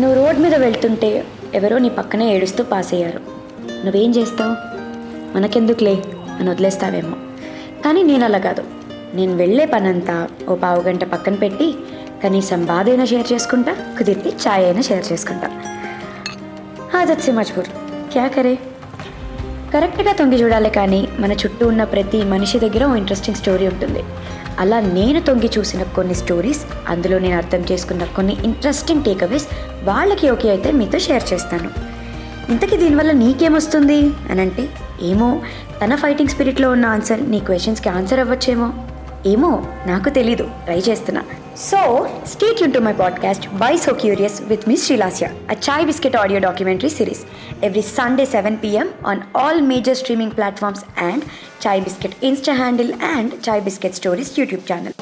నువ్వు రోడ్ మీద వెళ్తుంటే ఎవరో నీ పక్కనే ఏడుస్తూ పాస్ అయ్యారు నువ్వేం చేస్తావు? మనకెందుకులే? అని వదిలేస్తావేమో. కానీ నేను అలా కాదు. నేను వెళ్ళే పనంతా ఓ పావు గంట పక్కన పెట్టి కనీసం బాధ అయినా షేర్ చేసుకుంటా కుదిరితే ఛాయ్ అయినా షేర్ చేసుకుంటా. ఆదత్ మజ్బూర్ క్యా కరే? కరెక్ట్గా తొంగి చూడాలి కానీ మన చుట్టూ ఉన్న ప్రతి మనిషి దగ్గర ఓ ఇంట్రెస్టింగ్ స్టోరీ ఉంటుంది. అలా నేను తొంగి చూసిన కొన్ని స్టోరీస్ అందులో నేను అర్థం చేసుకున్న కొన్ని ఇంట్రెస్టింగ్ టేక్అవేస్ వాళ్ళకి ఓకే అయితే మీతో షేర్ చేస్తాను. ఇంతకీ దీనివల్ల నీకేమొస్తుంది? అని అంటే ఏమో తన ఫైటింగ్ స్పిరిట్లో ఉన్న ఆన్సర్ నీ క్వశ్చన్స్కి ఆన్సర్ అవ్వచ్చేమో. ఏమో నాకు తెలీదు. ట్రై చేస్తున్నా. So stay Yoon to my podcast by so curious with miss Srilasya a Chai Biscuit audio documentary series every Sunday seven PM on all major streaming platforms and Chai Biscuit insta handle and Chai Biscuit stories YouTube channel